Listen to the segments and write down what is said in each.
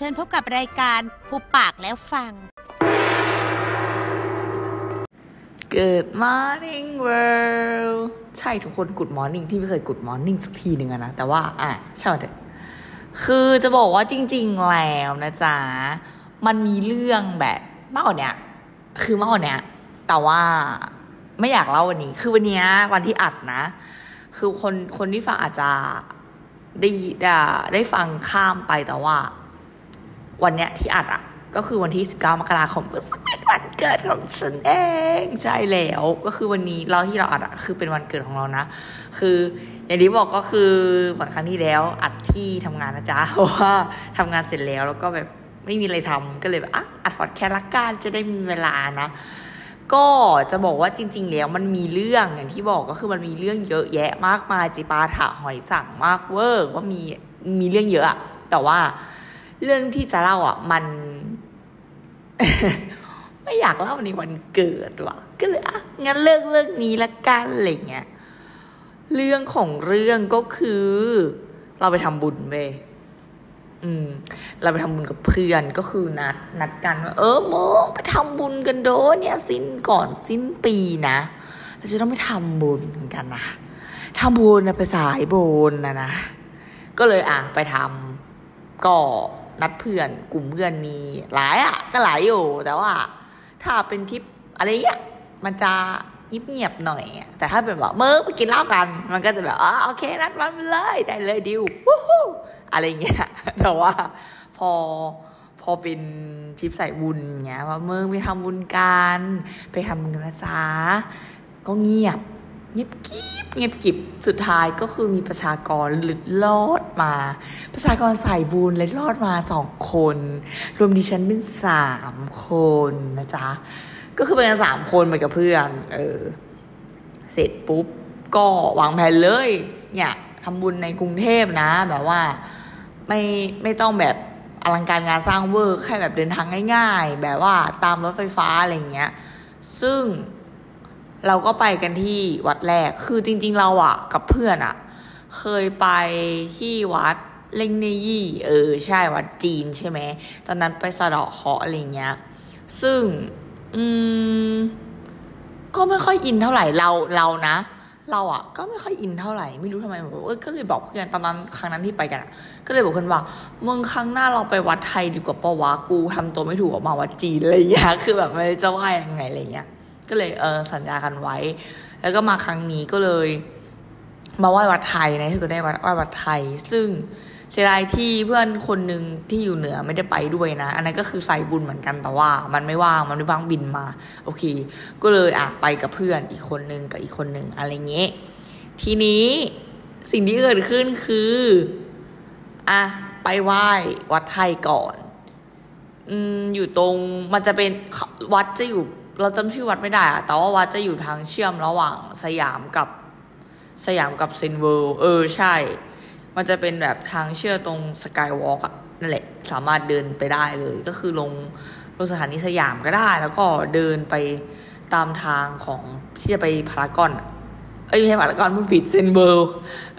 เชิญพบกับรายการหุบปากแล้วฟัง Good morning world ใช่ทุกคน Good morning ที่ไม่เคย Good morning สักทีหนึ่งอะนะ แต่ว่า อะใช่ไหมคือจะบอกว่าจริง ๆ แล้วนะจ๊ะ มันมีเรื่องแบบมากกว่านี้คือมากกว่านี้แต่ว่าไม่อยากเล่าวันนี้ คือวันนี้วันที่อัดนะ คือคนคนที่ฟังอาจจะได้ได้ได้ฟังข้ามไปแต่ว่า วันเนี้ยที่อัดอะก็คือวันที่ 19 มกราคมก็เป็นวันเกิดของฉันเองใช่แล้วก็คือวันนี้เราที่เราอัดอะคือเป็นวันเกิดของเรานะ คืออย่างที่บอกก็คือวันครั้งที่แล้วอัดที่ทำงานนะจ๊ะเพราะว่าทำงานเสร็จแล้วแล้วก็แบบไม่มีอะไรทำก็เลยแบบอะอัดฟอดแค่ละกันจะได้มีเวลานะ ก็จะบอกว่าจริง ๆ แล้วมันมีเรื่องอย่างที่บอกก็คือมันมีเรื่องเยอะแยะมากมายจิปาถะหอยสั่งมากเวอร์ว่ามีมีเรื่องเยอะอะแต่ว่า เรื่องที่จะเล่าอะ มัน ไม่อยากเล่าในวันเกิดว่ะ ก็เลยอะงั้นเลิกเรื่องนี้ละกันอะไรเงี้ยเรื่องของเรื่องก็คือ เราไปทำบุญไปอืม เราไปทำบุญกับเพื่อนก็คือนัด นัดกันว่าเออโมงไปทำบุญกันโดเนี่ยสิ้นก่อนสิ้นปีนะเราจะต้องไปทำบุญกันนะทำบุญนะไปสายบุญนะนะก็เลยอะไปทำก็ นัดเพื่อนกลุ่มเพื่อนมีหลายอะ ก็หลายอยู่ แต่ว่า ถ้าเป็นทริปอะไรเงี้ยมันจะเงียบๆหน่อย แต่ถ้าเป็นแบบเมื่อไปกินเหล้ากัน มันก็จะแบบอ๋อโอเค นัดวันเลยได้เลยดิวอะไรเงี้ยแต่ว่าพอพอเป็นทริปใส่บุญเงี้ยว่าเมืองไปทำบุญกันไปทำบุญกันนะจ๊ะก็เงียบ เงียบกิบเงียบกิบสุดท้ายก็คือมีประชากรหลุดลอดมา ประชากรสายบุญเลยรอดมาสองคน รวมดิฉันเป็นสามคนนะจ๊ะ ก็คือเป็นกันสามคนไปกับเพื่อน เออ เสร็จปุ๊บ ก็วางแผนเลย เนี่ยทำบุญในกรุงเทพนะ แบบว่าไม่ไม่ต้องแบบอลังการงานสร้างเวอร์แค่แบบเดินทางง่าย ๆ แบบว่าตามรถไฟฟ้าอะไรเงี้ย ซึ่ง เราก็ไปกันที่วัดแรก คือจริง ๆ เราอะกับเพื่อนอะเคยไปที่วัดเล่งเนยี่เออใช่วัดจีนใช่ไหมตอนนั้นไปสะเดาะเคาะอะไรเงี้ย ซึ่ง อืม ก็ไม่ค่อยอินเท่าไหร่เราเรานะ เราอะก็ไม่ค่อยอินเท่าไหร่ไม่รู้ทำไมแบบเออก็เลยบอกเพื่อนตอนนั้นครั้งนั้นที่ไปกันอะก็เลยบอกเพื่อนว่ามึงครั้งหน้าเราไปวัดไทยดีกว่าปะวะกูทำตัวไม่ถูกออกมาวัดจีนอะไรเงี้ยคือแบบไม่รู้จะว่ายังไงอะไรเงี้ย ก็เลยเออสัญญากันไว้ แล้วก็มาครั้งนี้ก็เลย มาไหว้วัดไทยนะคือก็ได้วัดไหว้วัดไทย ซึ่งเสียดายที่เพื่อนคนหนึ่งที่อยู่เหนือไม่ได้ไปด้วยนะ อันนั้นก็คือใส่บุญเหมือนกันแต่ว่า มันไม่ว่างมันไม่ว่างบินมา โอเค ก็เลยอะไปกับเพื่อนอีกคนนึงกับอีกคนนึงอะไรเงี้ยทีนี้สิ่งที่เกิดขึ้นคืออะไปไหว้วัดไทยก่อน อืมอยู่ตรงมันจะเป็นวัดจะอยู่ เราจำชื่อวัดไม่ได้อะแต่ว่าวัดจะอยู่ทางเชื่อมระหว่างสยามกับสยามกับเซนเวิลด์เออใช่ มันจะเป็นแบบทางเชื่อตรงสกายวอล์กนั่นแหละ สามารถเดินไปได้เลย ก็คือลงลงสถานีสยามก็ได้ แล้วก็เดินไปตามทางของที่จะไปพารากอน เอ้ยไม่ใช่พารากอนพูดผิดเซนเวิล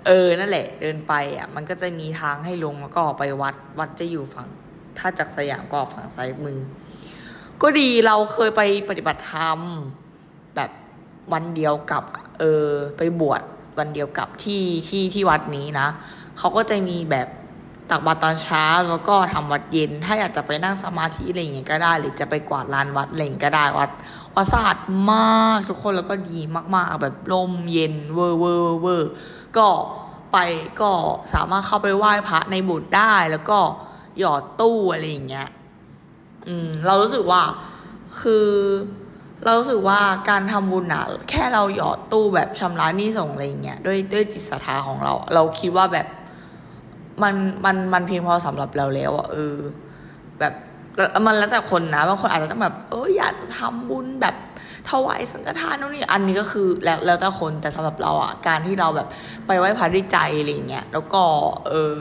เออ นั่นแหละ เดินไปอะ มันก็จะมีทางให้ลงแล้วก็ไปวัด วัดจะอยู่ฝั่ง ถ้าจากสยามก็ฝั่งซ้ายมือ ก็ดีเราเคยไปปฏิบัติธรรม แบบวันเดียวกับ เออ ไปบวชวันเดียวกับที่ที่ที่วัดนี้นะเขาก็จะมีแบบตักบาตรตอนเช้าแล้วก็ทำวัดเย็น ถ้าอยากจะไปนั่งสมาธิอะไรอย่างเงี้ยก็ได้ หรือจะไปกวาดลานวัดอะไรอย่างเงี้ยก็ได้วัดวัดสะอาดมากทุกคนแล้วก็ดีมากๆ แบบลมเย็นเวอร์เวอร์เวอร์ก็ไปก็สามารถเข้าไปไหว้พระในโบสถ์ได้แล้วก็หยอดตู้อะไรอย่างเงี้ย อืม เรารู้สึกว่า คือ เรารู้สึกว่าการทำบุญอะแค่เราหยอดตู้แบบชำระหนี้สงฆ์อะไรเงี้ยด้วยด้วยจิตศรัทธาของเรา เราคิดว่าแบบมันมันมันเพียงพอสำหรับเราแล้วอะเออ แบบมันแล้วแต่คนนะบางคนอาจจะต้องแบบ เอออยากจะทำบุญแบบถวายสังฆทานนู่นนี่อันนี้ก็คือแล้วแล้วแต่คนแต่สำหรับเราอะการที่เราแบบไปไหว้พระด้วยใจอะไรเงี้ยแล้วก็ เออ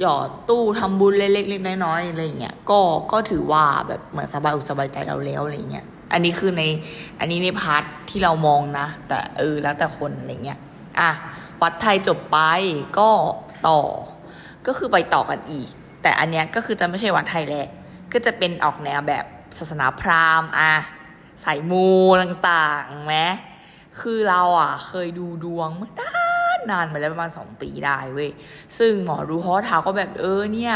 หยอดตู้ทำบุญเล็กๆน้อยๆอะไรอย่างเงี้ยก็ก็ถือว่าแบบเหมือนสบายอกสบายใจเราแล้วอะไรเงี้ยอันนี้คือในอันนี้ในพาร์ทที่เรามองนะ แต่เออแล้วแต่คนอะไรเงี้ยอะวัดไทยจบไปก็ต่อ ก็คือไปต่อกันอีก แต่อันเนี้ยก็คือจะไม่ใช่วัดไทยแหละก็จะเป็นออกแนวแบบศาสนาพราหมณ์อะสายมูต่างๆไหมคือเราอะเคยดูดวงเมื่อนา นานมาแล้วประมาณสองปีได้เว้ย ซึ่งหมอดูเขาก็ถาก็แบบเออเนี่ย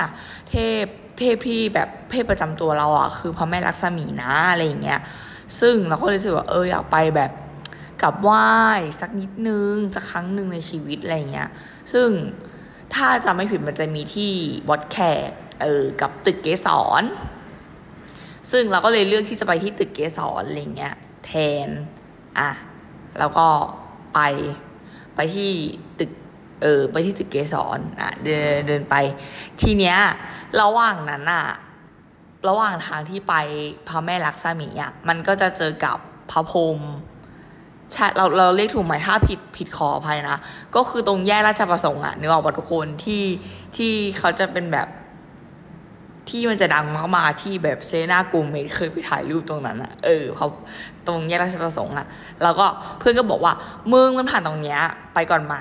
เทพเทพที่แบบเทพประจำตัวเราอะ คือพระแม่ลักษมีนะอะไรอย่างเงี้ย ซึ่งเราก็เลยรู้สึกว่าเอออยากไปแบบกลับไหว้สักนิดนึงสักครั้งหนึ่งในชีวิตอะไรเงี้ย ซึ่งถ้าจำไม่ผิดมันจะมีที่วัดแขกเออกับตึกเกสร ซึ่งเราก็เลยเลือกที่จะไปที่ตึกเกสรอะไรเงี้ยแทน อะ แล้วก็ไป ไปที่ตึกเออไปที่ตึกเกสรอะเดินเดินไป ทีเนี้ยระหว่างนั้นอะระหว่างทางที่ไปพระแม่ลักษมีอะมันก็จะเจอกับพระพรหมใช่เราเราเรียกถูกไหมถ้าผิดผิดขออภัยนะ ก็คือตรงแยกราชประสงค์อะนึกออกปะทุกคนที่ที่เขาจะเป็นแบบ ที่มันจะดังมากๆที่แบบเซนากรุมเมดเคยไปถ่ายรูปตรงนั้นอะเออเขาตรงแยกราชประสงค์อะแล้วก็เพื่อนก็บอกว่ามึงมันผ่านตรงเนี้ยไปก่อนไหม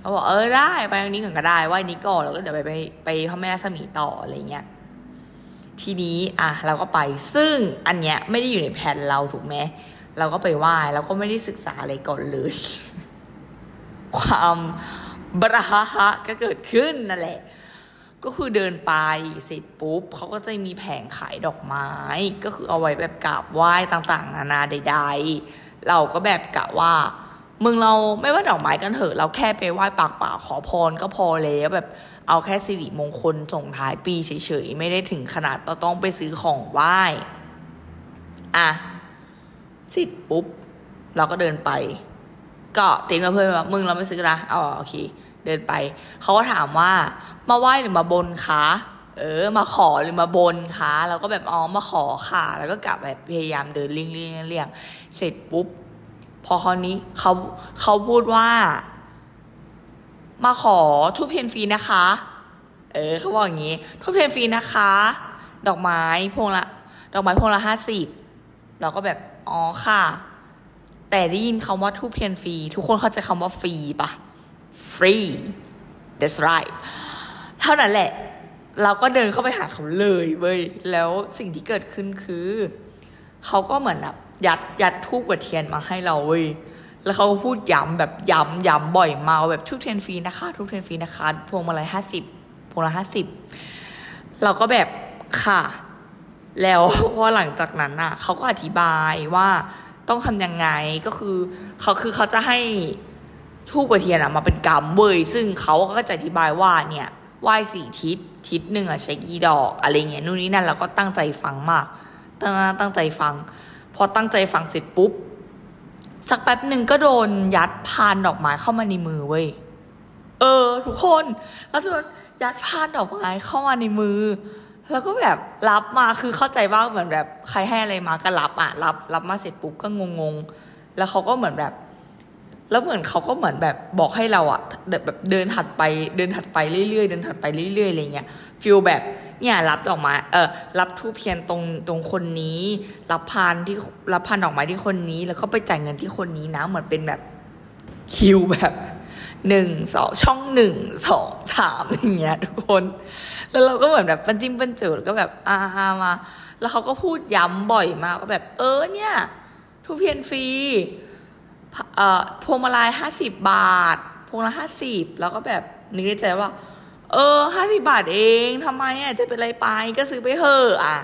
เขาบอกเออได้ไปตรงนี้ก่อนก็ได้ไหว้นี้ก่อนแล้วก็เดี๋ยวไปไปไปพระแม่รัศมีต่ออะไรเงี้ยทีนี้อะเราก็ไปซึ่งอันเนี้ยไม่ได้อยู่ในแผนเราถูกไหมเราก็ไปไหว้เราก็ไม่ได้ศึกษาอะไรก่อนเลย ความบราฮะก็เกิดขึ้นนั่นแหละ ก็คือเดินไปเสร็จปุ๊บเขาก็จะมีแผงขายดอกไม้ ก็คือเอาไว้แบบกราบไหว้ต่างๆ นานาใด ๆ เราก็แบบกะว่ามึงเราไม่ว่าดอกไม้กันเถอะเราแค่ไปไหว้ปากป่าขอพรก็พอแล้วแบบเอาแค่สิริมงคลส่งท้ายปีเฉยๆ ไม่ได้ถึงขนาดต้องต้องไปซื้อของไหว้อะเสร็จปุ๊บ เราก็เดินไป ก็เตียงกับเพื่อนว่ามึงเราไม่ซื้อนะเอาโอเค เดินไป เขาก็ถามว่ามาไหว้หรือมาบนคะเออ มาขอหรือมาบนคะเราก็แบบอ๋อมาขอค่ะ แล้วก็กลับแบบพยายามเดินเลี่ยงเลี่ยงเลี่ยงเสร็จปุ๊บ พอคราวนี้เขาเขาพูดว่า มาขอทุบเทียนฟรีนะคะ เออเขาบอกอย่างนี้ทุบเทียนฟรีนะคะ ดอกไม้พวงละ ดอกไม้พวงละห้าสิบเราก็แบบอ๋อค่ะ แต่ได้ยินคำว่าทุบเทียนฟรีทุกคนเข้าใจคำว่าฟรีปะ free that's right เท่านั้นแหละ เราก็เดินเข้าไปหาเขาเลยเว้ย แล้วสิ่งที่เกิดขึ้นคือ เขาก็เหมือนแบบยัดยัดทูบกับเทียนมาให้เราเว้ยแล้วเขาก็พูดย้ำแบบย้ำย้ำบ่อยมาแบบทุบเทียนฟรีนะคะ ทุบเทียนฟรีนะคะ พวงมาลัยห้าสิบพวงละห้าสิบเราก็แบบค่ะ แล้วพอหลังจากนั้นอะเขาก็อธิบายว่าต้องทำยังไงก็คือเขาคือเขาจะให้ ทูบกระเทียนอะมาเป็นกรรมเว้ยซึ่งเขาก็จะอธิบายว่าเนี่ยไหว้สี่ทิศทิศหนึ่งอะใช้กี่ดอกอะไรเงี้ยนู่นนี่นั่นเราก็ตั้งใจฟังมาก ตั้งตั้งใจฟัง พอตั้งใจฟังเสร็จปุ๊บ สักแป๊บหนึ่งก็โดนยัดพานดอกไม้เข้ามาในมือเว้ยเออ ทุกคนแล้วโดนยัดพานดอกไม้เข้ามาในมือ แล้วก็แบบรับมาคือเข้าใจว่าเหมือนแบบใครให้อะไรมาก็รับอะรับ รับมาเสร็จปุ๊บก็งงๆแล้วเขาก็เหมือนแบบ แล้วเหมือนเขาก็เหมือนแบบบอกให้เราอะแบบเดินถัดไปเดินถัดไปเรื่อยๆเดินถัดไปเรื่อยๆอะไรเงี้ย feel แบบเนี่ยรับดอกไม้เออรับธูปเทียนตรงตรงคนนี้ รับพานที่รับพานดอกไม้ที่คนนี้ แล้วก็ไปจ่ายเงินที่คนนี้นะเหมือนเป็นแบบคิวแบบหนึ่งสองช่องหนึ่งสองสามอย่างเงี้ยทุกคน แล้วเราก็เหมือนแบบปันจิ้มปันเจ๋อก็แบบอ่ามา แล้วเขาก็พูดย้ำบ่อยมากก็แบบ เออเนี่ยทูเทียนฟรี เอ่อพวงมาลัยห้าสิบบาท พวงละห้าสิบแล้วก็แบบนึกในใจว่า เออห้าสิบาทเองทำไมอะจะเป็นไรไปก็ซื้อไปเถอะอะ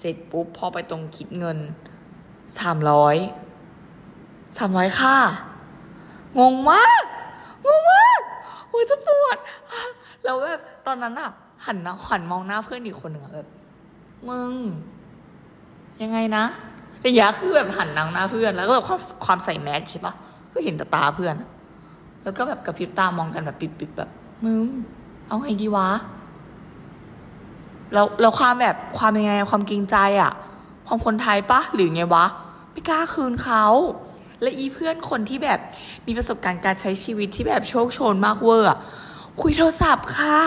เสร็จปุ๊บพอไปตรงคิดเงินสามร้อยสามร้อยค่ะ งงมาก งงมากโอ้ยจะปวด แล้วแบบตอนนั้นอะ หันนะหันมองหน้าเพื่อนอีกคนหนึ่งแบบมึง ยังไงนะ อย่างเงี้ยคือแบบหันนางหน้าเพื่อน แล้วก็แบบความความใส่แมสใช่ปะก็เห็นแต่ตาเพื่อน แล้วก็แบบกระพริบตามองกันแบบปิบๆแบบมึงเอาไงดีวะแล้วแล้วความแบบความยังไงความเกรงใจอะความคนไทยปะหรือไงวะไม่กล้าคืนเขาและอีเพื่อนคนที่แบบมีประสบการณ์การใช้ชีวิตที่แบบโชคโชนมากเวอร์อะคุยโทรศัพท์ค่ะ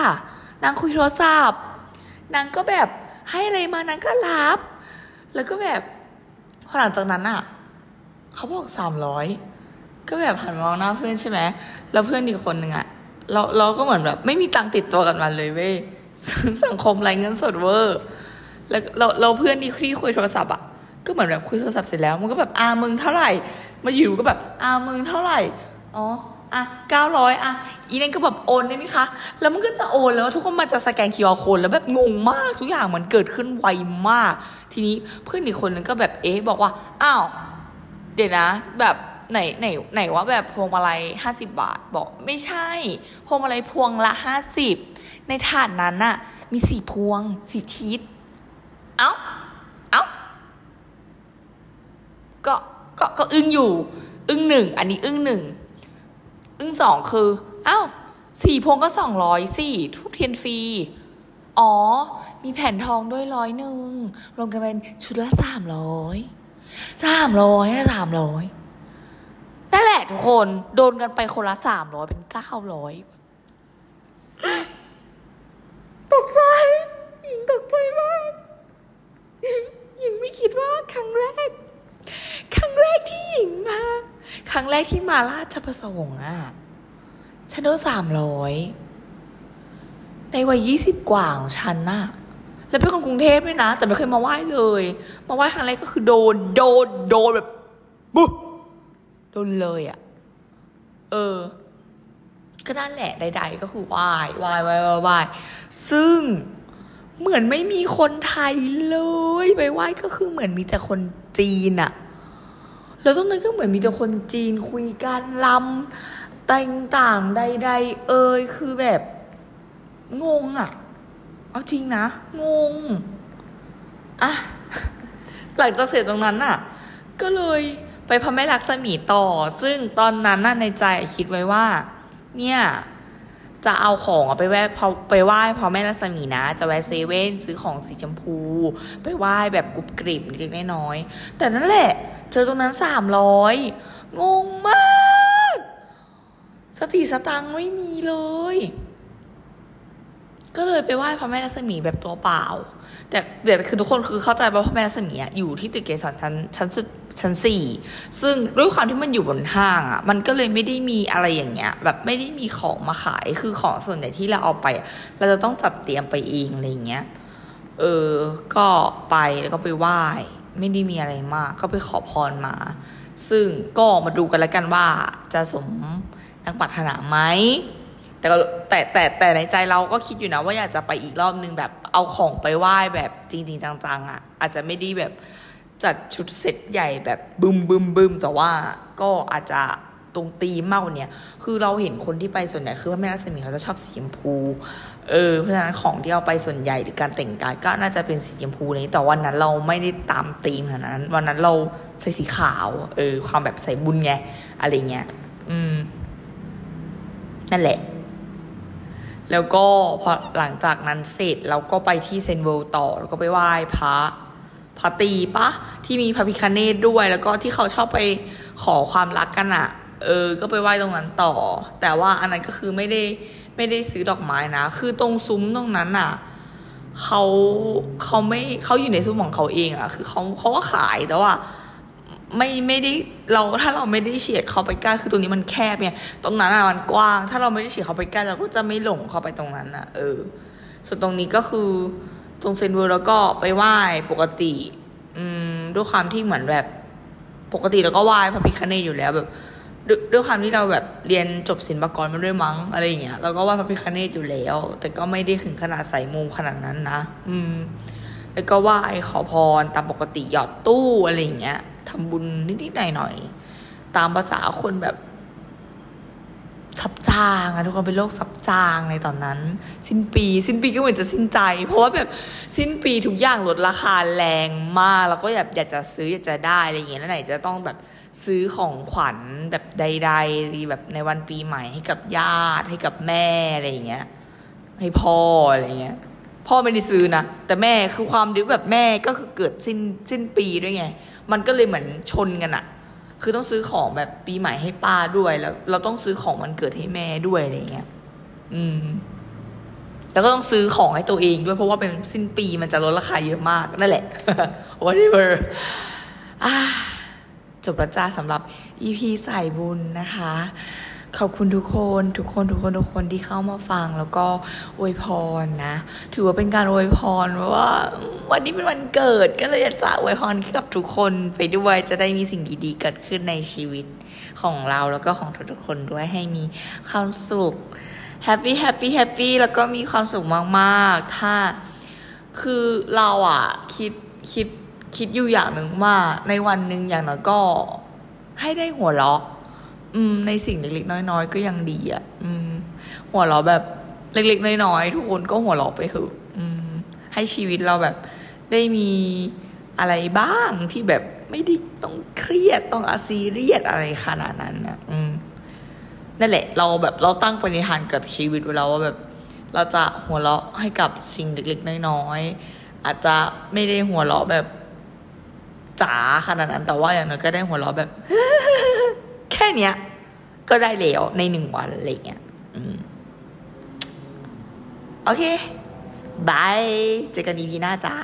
นางคุยโทรศัพท์นางก็แบบให้อะไรมานางก็รับ แล้วก็แบบ พอหลังจากนั้นอะเขาบอกสามร้อยก็แบบหันมองหน้าเพื่อนใช่ไหมแล้วเพื่อนอีกคนหนึ่งอะเราเราก็เหมือนแบบ ไม่มีตังค์ติดตัวกันมาเลยเว้ยสังคมไรเงินสดเวอร์แล้วเราเราเพื่อนนี่ที่คุยโทรศัพท์อะก็เหมือนแบบคุยโทรศัพท์เสร็จแล้วมันก็แบบอามึงเท่าไหร่ มาอยู่ก็แบบอามึงเท่าไหร่อ๋อ อะเก้าร้อยอะอีนั่นก็แบบโอนได้ไหมคะ แล้วมันก็จะโอนแล้วทุกคนมาจะสแกนคิวอาร์โค้ดแล้วแบบงงมากทุกอย่างมันเกิดขึ้นไวมาก ทีนี้เพื่อนอีกคนนึงก็แบบเอ๊ะบอกว่าอ้าวเดี๋ยวนะ แบบไหนไหนไหนว่าแบบพวงมาลัยห้าสิบาท บอกไม่ใช่ พวงมาลัยพวงละห้าสิบในถาดนั้นน่ะ มีสี่พวงสี่ทิศเอ้าเอ้าก็ก็ก็อึ้งอยู่ อึ้งหนึ่งอันนี้อึ้งหนึ่ง อึ้งสองคืออ้าวสี่พวงก็สองร้อยสี่ทุกเทียนฟรี อ๋อ มีแผ่นทองด้วยร้อยหนึ่งรวมกันเป็นชุดละสามร้อยสามร้อยนะสามร้อยนั่นแหละทุกคนโดนกันไปคนละสามร้อยเป็นเก้าร้อยตกใจหญิงตกใจมากหญิงไม่คิดว่าครั้งแรก ครั้งแรกที่หญิงมา ค รั้งแรกที่มาราชประสงค์อะฉันโดนสามร้อยในวัยยี่สิบกว่าของฉันน่ะ แล้วเป็นคนกรุงเทพด้วยนะ แต่ไม่เคยมาไหว้เลย มาไหว้ครั้งแรกก็คือโดน โดน โดนแบบบุ๊โดนเลยอะ่ะ เออ ก็นั่นแหละใด ๆ ก็คือไหว้ไหว้ไหว้ไหว้ไหว้ซึ่งเหมือนไม่มีคนไทยเลย ไปไหว้ก็คือเหมือนมีแต่คนจีนอะ แล้วตรงนั้นก็เหมือนมีแต่คนจีนคุยกันลำแต่งต่างใด ๆ เอ่ยคือแบบงงอะเอาจริงนะ งงอะหลังจากเสร็จตรงนั้นน่ะ ก็เลยไปพระแม่ลักษมีต่อ ซึ่งตอนนั้นน่ะในใจคิดไว้ว่า เนี่ย จะเอาของไปแวะไปไหว้พ่อแม่รัศมีนะ จะแวะเซเว่นซื้อของสีชมพู ไปไหว้แบบกรุบกริบเล็กน้อย แต่นั่นแหละ เจอตรงนั้นสามร้อยงงมาก สติสตังไม่มีเลย ก็เลยไปไหว้พระแม่รัศมีแบบตัวเปล่า แต่เดี๋ยวคือทุกคนคือเข้าใจว่าพระแม่รัศมีอยู่ที่ตึกเกสรชั้นชั้นสุดชั้นสี่ซึ่งด้วยความที่มันอยู่บนห้างอะมันก็เลยไม่ได้มีอะไรอย่างเงี้ย แบบไม่ได้มีของมาขายคือของส่วนใหญ่ที่เราเอาไป เราจะต้องจัดเตรียมไปเองอะไรเงี้ยเออ ก็ไปแล้วก็ไปไหว้ ไม่ได้มีอะไรมาก ก็ไปขอพรมา ซึ่งก็มาดูกันแล้วกันว่าจะสมนักปรารถนาไหม แต่ก็แต่แต่แต่ในใจเราก็คิดอยู่นะ ว่าอยากจะไปอีกรอบนึงแบบเอาของไปไหว้แบบจริง ๆ จังๆอะ่ะ อาจจะไม่ได้แบบจัดชุดเซตใหญ่แบบบึมบึมบึมแต่ว่าก็อาจจะตรงตีมมากกว่านี้คือเราเห็นคนที่ไปส่วนใหญ่คือว่าแม่รัศมีเขาจะชอบสีชมพู เออ เพราะฉะนั้นของที่เอาไปส่วนใหญ่หรือการแต่งกายก็น่าจะเป็นสีชมพูนี้ แต่วันนั้นเราไม่ได้ตามธีมขนาดนั้น วันนั้นเราใส่สีขาว เออ ความแบบใส่บุญไง อะไรเงี้ย อืม นั่นแหละ แล้วก็พอหลังจากนั้นเสร็จเราก็ไปที่เซนเวิลต่อ แล้วก็ไปไหว้พระพระตีปะที่มีพระพิคเนตด้วย แล้วก็ที่เขาชอบไปขอความรักกันอะเออ ก็ไปไหว้ตรงนั้นต่อ แต่ว่าอันนั้นก็คือไม่ได้ไม่ได้ซื้อดอกไม้นะ คือตรงซุ้มตรงนั้นอะเขาเขาไม่เขาอยู่ในซุ้มของเขาเองอะคือเขาเขาก็ขายแต่ว่า ไม่ไม่ได้เราถ้าเราไม่ได้เฉียดเข้าไปใกล้คือตรงนี้มันแคบเนี่ย ตรงนั้นอะมันกว้าง ถ้าเราไม่ได้เฉียดเข้าไปใกล้เราก็จะไม่หลงเข้าไปตรงนั้นอะเออ ส่วนตรงนี้ก็คือตรงเซนเวอร์แล้วก็ไปไหว้ปกติ อืมด้วยความที่เหมือนแบบปกติเราก็ไหว้พระพิคเนตอยู่แล้วแบบด้วยด้วยความที่เราแบบเรียนจบศิลปากรมาด้วยมั้งอะไรอย่างเงี้ยเราก็ไหว้พระพิคเนตอยู่แล้ว แต่ก็ไม่ได้ถึงขนาดใส่มูขนาดนั้นนะอืม แล้วก็ไหว้ขอพรตามปกติหยอดตู้อะไรอย่างเงี้ยทำบุญนิดๆหน่อยๆตามภาษาคนแบบซับจางอะทุกคนเป็นโรคซับจางในตอนนั้น สิ้นปี สิ้นปีก็เหมือนจะสิ้นใจ เพราะว่าแบบสิ้นปีทุกอย่างลดราคาแรงมาก แล้วก็อยากอยากจะซื้ออยากจะได้อะไรอย่างเงี้ยแล้วไหนจะต้องแบบซื้อของขวัญแบบใดๆแบบในวันปีใหม่ให้กับญาติให้กับแม่อะไรอย่างเงี้ยให้พ่ออะไรอย่างเงี้ย พ่อไม่ได้ซื้อนะ แต่แม่คือความดื้แบบแม่ก็คือเกิดสิ้นสิ้นปีด้วยไง มันก็เลยเหมือนชนกันอะคือต้องซื้อของแบบปีใหม่ให้ป้าด้วยแล้ว เราต้องซื้อของวันเกิดให้แม่ด้วยอะไรเงี้ย อืมแล้วก็ต้องซื้อของให้ตัวเองด้วยเพราะว่าเป็นสิ้นปีมันจะลดราคาเยอะมากนั่นแหละ whatever จบประจ้าสำหรับ EP สายบุญนะคะ ขอบคุณทุกคนทุกคนทุกคนทุกคนที่เข้ามาฟังแล้วก็อวยพรนะ ถือว่าเป็นการอวยพรว่าวันนี้เป็นวันเกิดก็เลยอยากจะอวยพรกับทุกคนไปด้วยจะได้มีสิ่งดีๆเกิดขึ้นในชีวิตของเราแล้วก็ของทุกๆคนด้วยให้มีความสุขแฮปปี้แฮปปี้แฮปปี้แล้วก็มีความสุขมากๆ ถ้าคือเราอะคิดคิดคิดอยู่อย่างหนึ่งว่าในวันหนึ่งอย่างน้อยก็ให้ได้หัวเราะ อืม ในสิ่งเล็กๆน้อยๆ ก็ยังดีอะ อืม หัวเราะแบบเล็กๆน้อยๆทุกคนก็หัวเราะไปเถอะอืม ให้ชีวิตเราแบบได้มีอะไรบ้างที่แบบไม่ได้ต้องเครียดต้องอาซีเรียสอะไรขนาดนั้นนะอืมนั่นแหละ เราแบบเราตั้งปณิธานกับชีวิตไว้แล้วว่าแบบ เราจะหัวเราะให้กับสิ่งเล็กๆน้อยๆอาจจะไม่ได้หัวเราะแบบจ๋าขนาดนั้น แต่ว่าอย่างน้อยก็ได้หัวเราะแบบ เนี้ย ก็ได้แล้วในหนึ่งวันอะไรเงี้ยโอเคบายเจอกันอีพีหน้าจ้า